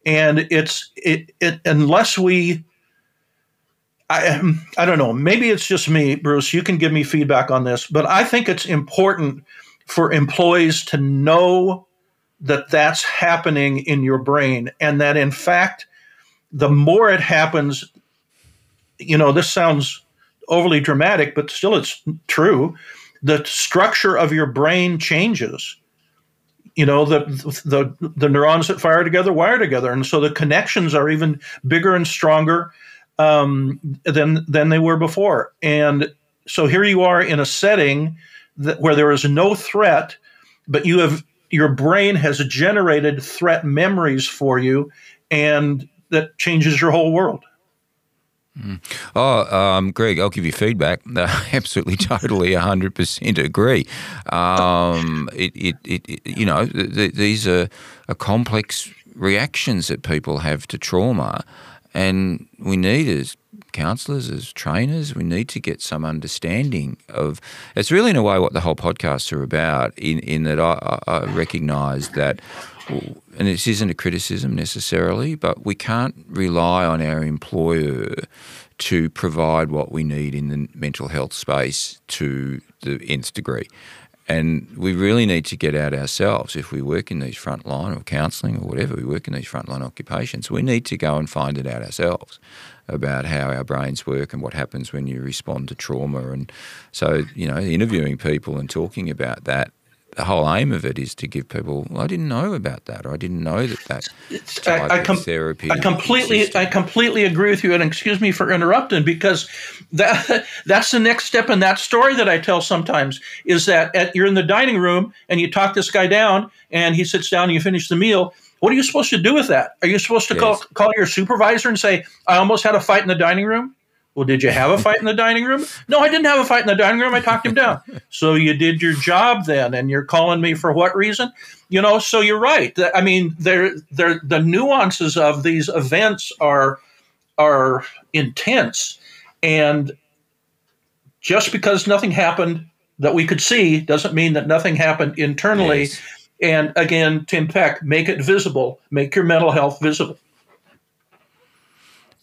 And it's it, it unless we I, I don't know. Maybe it's just me, Bruce. You can give me feedback on this, but I think it's important for employees to know that that's happening in your brain and that, in fact, the more it happens, you know, this sounds overly dramatic, but still it's true. The structure of your brain changes. You know, the, the, the neurons that fire together wire together. And so the connections are even bigger and stronger um, than than they were before. And so here you are in a setting that, where there is no threat, but you have your brain has generated threat memories for you, and that changes your whole world. Mm. Oh, um, Greg, I'll give you feedback. absolutely, totally, hundred percent agree. Um, it, it, it, you know, th- th- these are, are complex reactions that people have to trauma, and we need as counsellors, as trainers, we need to get some understanding of. It's really in a way what the whole podcasts are about. In in that I, I recognise that, and this isn't a criticism necessarily, but we can't rely on our employer to provide what we need in the mental health space to the nth degree. And we really need to get out ourselves. If we work in these frontline or counselling or whatever, we work in these frontline occupations, we need to go and find it out ourselves about how our brains work and what happens when you respond to trauma. And so, you know, interviewing people and talking about that the whole aim of it is to give people. Well, I didn't know about that, I didn't know that that type I, I com- of therapy. I completely, existed. I completely agree with you, and excuse me for interrupting because that that's the next step in that story that I tell sometimes is that at, you're in the dining room and you talk this guy down, and he sits down and you finish the meal. What are you supposed to do with that? Are you supposed to yes. call call your supervisor and say, "I almost had a fight in the dining room"? Well, did you have a fight in the dining room? No, I didn't have a fight in the dining room. I talked him down. So you did your job then, and you're calling me for what reason? You know, so you're right. I mean, there, there, the nuances of these events are are intense, and just because nothing happened that we could see doesn't mean that nothing happened internally. Yes. And again, Tim Peck, make it visible. Make your mental health visible.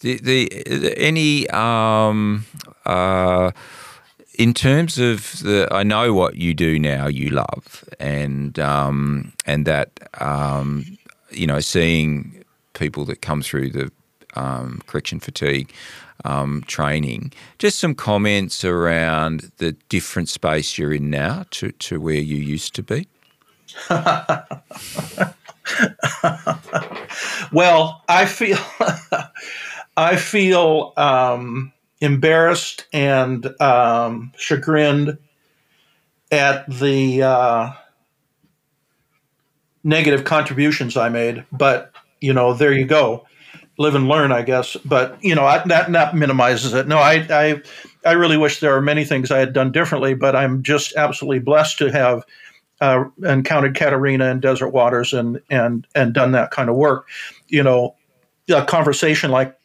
The, the any um, uh, in terms of the, I know what you do now. You love and um, and that um, you know seeing people that come through the um, correction fatigue um, training. Just some comments around the different space you're in now to, to where you used to be. well, I feel I feel um, embarrassed and um, chagrined at the uh, negative contributions I made. But you know, there you go, live and learn, I guess. But you know, I, that that minimizes it. No, I, I I really wish there are many things I had done differently, but I'm just absolutely blessed to have. Uh, encountered Caterina and Desert Waters and and and done that kind of work. You know, a conversation like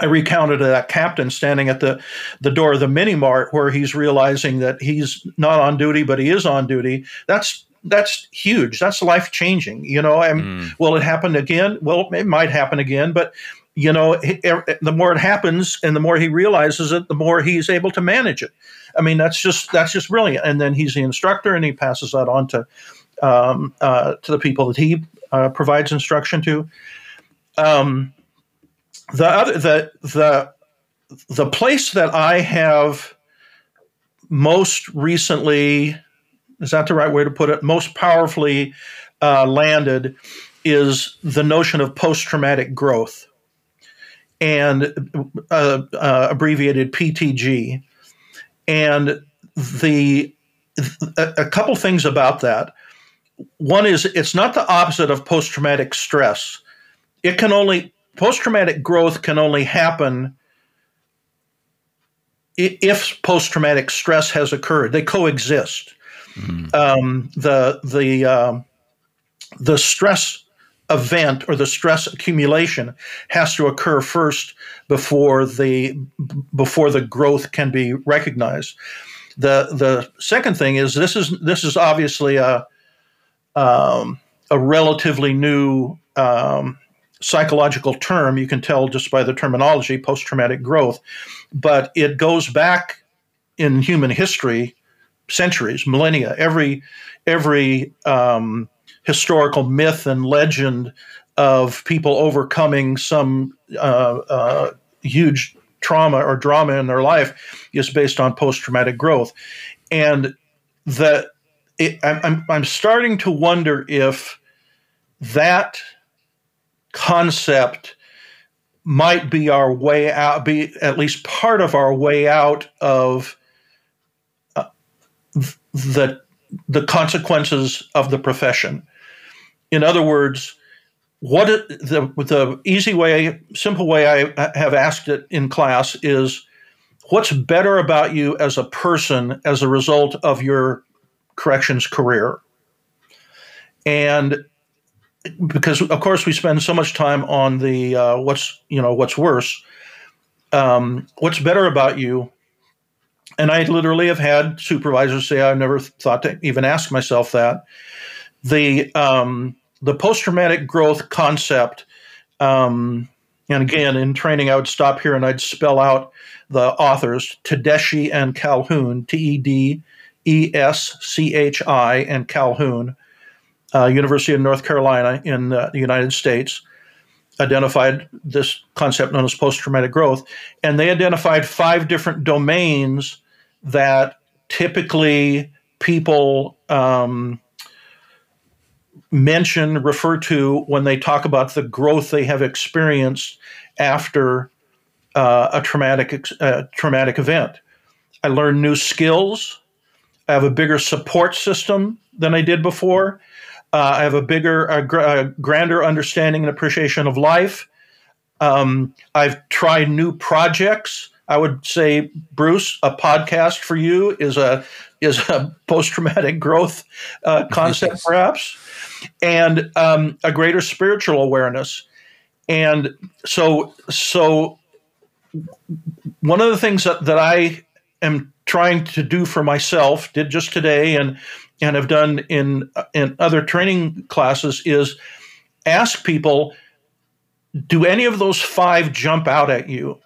I recounted that captain standing at the, the door of the mini mart where he's realizing that he's not on duty, but he is on duty. That's that's huge. That's life changing. You know, and mm. will it happen again? Well, it might happen again, but you know, the more it happens and the more he realizes it, the more he's able to manage it. I mean, that's just that's just brilliant. And then he's the instructor, and he passes that on to um, uh, to the people that he uh, provides instruction to. Um, the other the the the place that I have most recently is that the right way to put it? Most powerfully uh, landed is the notion of post traumatic growth and uh, uh, abbreviated PTG. And the a, a couple things about that. One is it's not the opposite of post traumatic stress. It can only post traumatic growth can only happen if post traumatic stress has occurred, they coexist. Mm-hmm. Um, the the uh, the stress event or the stress accumulation has to occur first before the before the growth can be recognized. The the second thing is this is this is obviously a um, a relatively new um, psychological term. You can tell just by the terminology, post traumatic growth, but it goes back in human history centuries, millennia. Every every um, historical myth and legend of people overcoming some uh, uh, huge trauma or drama in their life is based on post traumatic growth, and that I'm I'm starting to wonder if that concept might be our way out, be at least part of our way out of uh, the the consequences of the profession. In other words, what the the easy way, simple way I have asked it in class is, what's better about you as a person as a result of your corrections career? And because of course we spend so much time on the uh, what's you know what's worse um, what's better about you. And i literally have had supervisors say "I've never thought to even ask myself that. The um, the post-traumatic growth concept um, and again in training i would stop here and i'd spell out the authors tedeschi and calhoun t-e-d-e-s-c-h-i and calhoun uh, University of North Carolina in uh, the United States identified this concept known as post traumatic growth. And they identified five different domains that typically people um, mention, refer to when they talk about the growth they have experienced after uh, a traumatic, uh, traumatic event. I learned new skills. I have a bigger support system than I did before. Uh, I have a bigger, a, gr- a grander understanding and appreciation of life. Um, I've tried new projects. I would say, Bruce, a podcast for you is a is a post traumatic growth uh, concept, yes. perhaps, and um, a greater spiritual awareness. And so, so one of the things that, that I am trying to do for myself, did just today, and and have done in in other training classes is ask people do any of those five jump out at you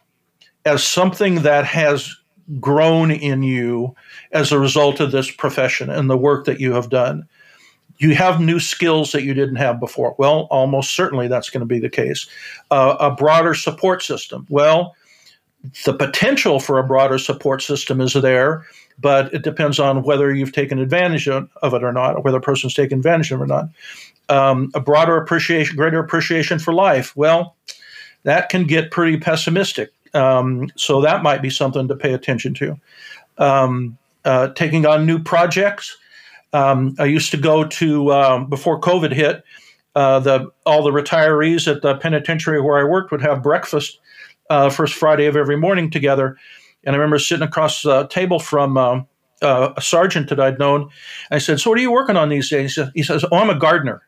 as something that has grown in you as a result of this profession and the work that you have done? You have new skills that you didn't have before. Well almost certainly that's going to be the case. Uh, a broader support system. Well the potential for a broader support system is there but it depends on whether you've taken advantage of it or not, or whether a person's taken advantage of it or not. Um, a broader appreciation, greater appreciation for life. Well, that can get pretty pessimistic. Um, so that might be something to pay attention to. Um, uh, taking on new projects. Um, I used to go to um, before COVID hit. Uh, the all the retirees at the penitentiary where I worked would have breakfast uh, first Friday of every morning together and I remember sitting across the table from uh, uh, a sergeant that I'd known. I said, So, what are you working on these days? He says, Oh, I'm a gardener.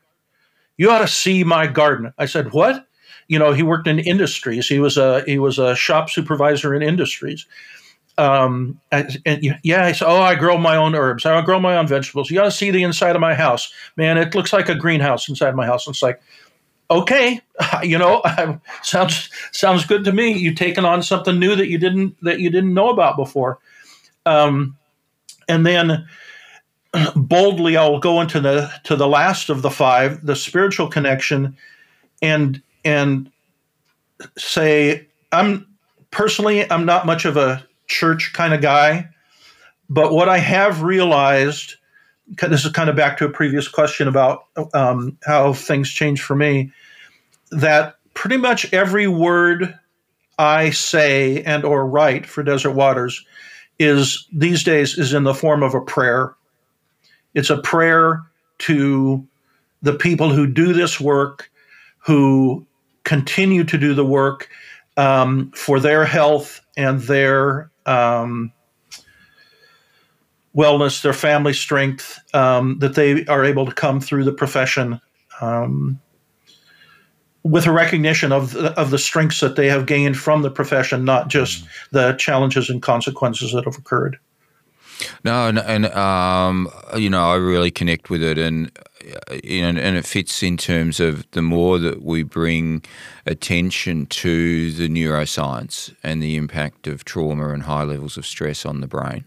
You ought to see my garden. I said, What? You know, he worked in industries. He was a he was a shop supervisor in industries. Um, and, and, yeah, I said, oh, I grow my own herbs. I grow my own vegetables. You got to see the inside of my house, man. It looks like a greenhouse inside my house. It's like, okay, you know, sounds sounds good to me. You've taken on something new that you didn't that you didn't know about before. Um, and then boldly, I'll go into the to the last of the five, the spiritual connection, and and say I'm personally I'm not much of a church kind of guy, but what I have realized this is kind of back to a previous question about um, how things change for me that pretty much every word i say and or write for desert waters is these days is in the form of a prayer. It's a prayer to the people who do this work who continue to do the work um, for their health and their um, wellness, their family strength, um, that they are able to come through the profession um, with a recognition of the, of the strengths that they have gained from the profession, not just the challenges and consequences that have occurred. No, and, and um, you know, I really connect with it, and you know, and it fits in terms of the more that we bring attention to the neuroscience and the impact of trauma and high levels of stress on the brain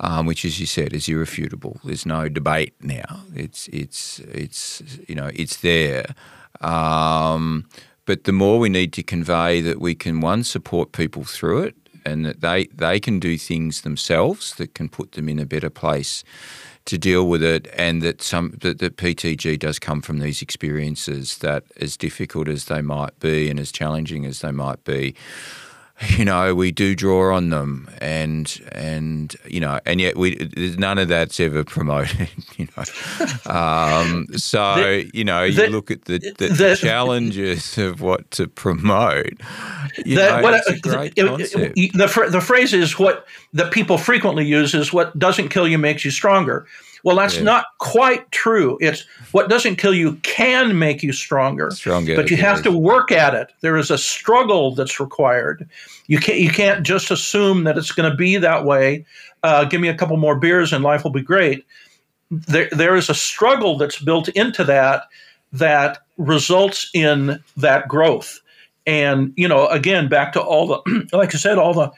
um, which, as you said, is irrefutable. There's no debate now. It's it's it's you know it's there. Um, but the more we need to convey that we can one support people through it, and that they they can do things themselves that can put them in a better place to deal with it, and that some that, that PTG does come from these experiences that, as difficult as they might be and as challenging as they might be, you know, we do draw on them, and and you know, and yet we none of that's ever promoted. You know, um, so the, you know, you the, look at the, the, the, challenges of what to promote. You know, what, it's a great concept. The the phrase is what that people frequently use is what doesn't kill you makes you stronger. Well, that's yeah. not quite true. It's what doesn't kill you can make you stronger. Stronger, but you have to work at it. There is a struggle that's required. You can't you can't just assume that it's going to be that way. Uh, give me a couple more beers and life will be great. There there is a struggle that's built into that that results in that growth. And you know, again, back to all the like I said, all the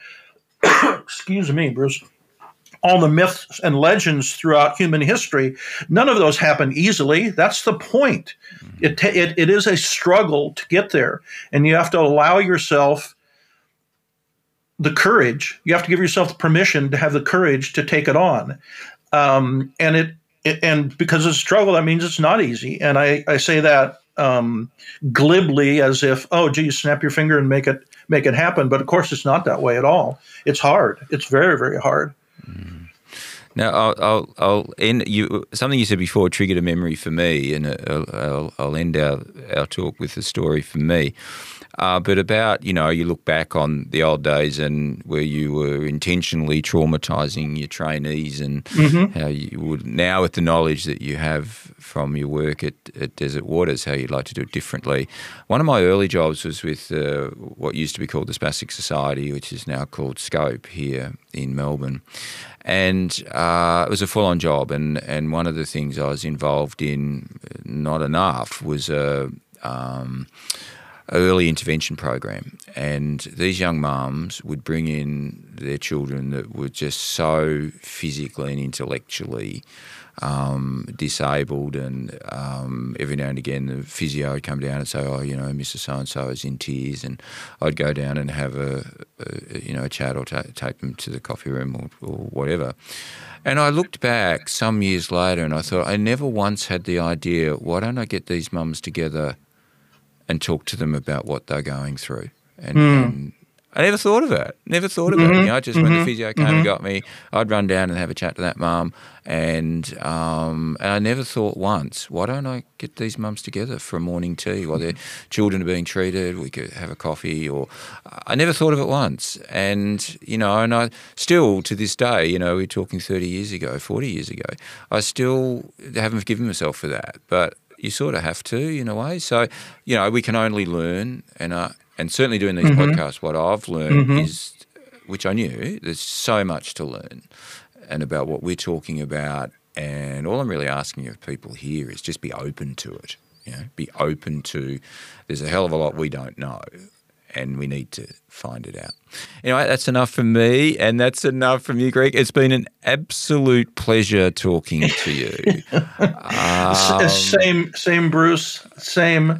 excuse me, Bruce all the myths and legends throughout human history, none of those happen easily. That's the point. Mm-hmm. It, it, it is a struggle to get there, and you have to allow yourself the courage. You have to give yourself the permission to have the courage to take it on. Um, and it, it, and because it's a struggle, that means it's not easy. And I, I say that um, glibly as if, oh, geez, snap your finger and make it make it happen. But of course, it's not that way at all. It's hard. It's very very hard. Mm. Now, I'll, I'll, I'll, end you. Something you said before triggered a memory for me, and I'll, I'll end our, our talk with a story from me. Uh, but about, you know, you look back on the old days and where you were intentionally traumatizing your trainees and mm-hmm. how you would now, with the knowledge that you have from your work at, at Desert Waters, how you'd like to do it differently. One of my early jobs was with uh, what used to be called the Spastic Society, which is now called Scope here in Melbourne and uh, it was a full-on job. And and one of the things I was involved in, not enough, was a um, early intervention program. And these young mums would bring in their children that were just so physically and intellectually um, disabled, and um, every now and again the physio would come down and say, "Oh, you know, Mr. So and So is in tears," and I'd go down and have a, a you know a chat or ta- take them to the coffee room or, or whatever. And I looked back some years later and I thought, I never once had the idea, why don't I get these mums together and talk to them about what they're going through? And, mm. and I never thought of it. Never thought about mm-hmm. it. You know, just mm-hmm. when the physio came mm-hmm. and got me, I'd run down and have a chat to that mum. And um, and I never thought once, why don't I get these mums together for a morning tea while their children are being treated? We could have a coffee, or I never thought of it once. And you know, and I still to this day, you know, we're talking thirty years ago, forty years ago, I still haven't forgiven myself for that. But you sort of have to in a way. So, you know, we can only learn, and uh, and certainly doing these mm-hmm. podcasts, what I've learned mm-hmm. is, which I knew, there's so much to learn, and about what we're talking about. And all I'm really asking of people here is just be open to it. You know, be open to. There's a hell of a lot we don't know, and we need to find it out. Anyway, that's enough from me, and that's enough from you, Greg. It's been an absolute pleasure talking to you. um, same, same, Bruce. Same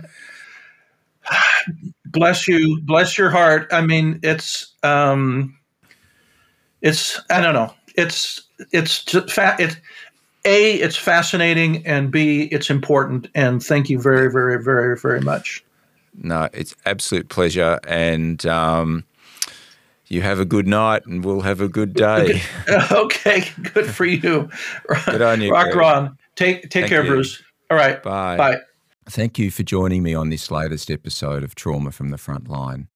bless you, bless your heart. I mean, it's um, it's I don't know. It's it's fa- it's a it's fascinating and b it's important. And thank you very very very very much. No, it's absolute pleasure and. Um, you have a good night and we'll have a good day. okay, good for you. Good on you. Rock Ron. Take take Thank care, you. Bruce. All right. Bye. Bye. Thank you for joining me on this latest episode of Trauma from the Front Line.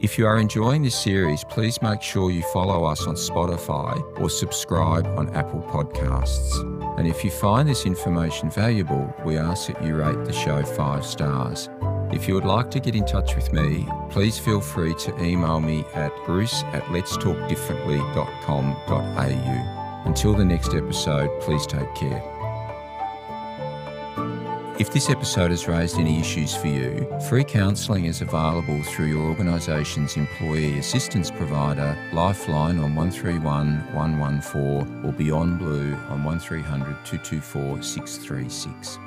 If you are enjoying this series, please make sure you follow us on Spotify or subscribe on Apple Podcasts. And if you find this information valuable, we ask that you rate the show five stars. If you would like to get in touch with me, please feel free to email me at bruce at letstalkdifferently.com.au. Until the next episode, please take care. If this episode has raised any issues for you, free counselling is available through your organisation's employee assistance provider, Lifeline on 131 114 or Beyond Blue on 1300 224 636.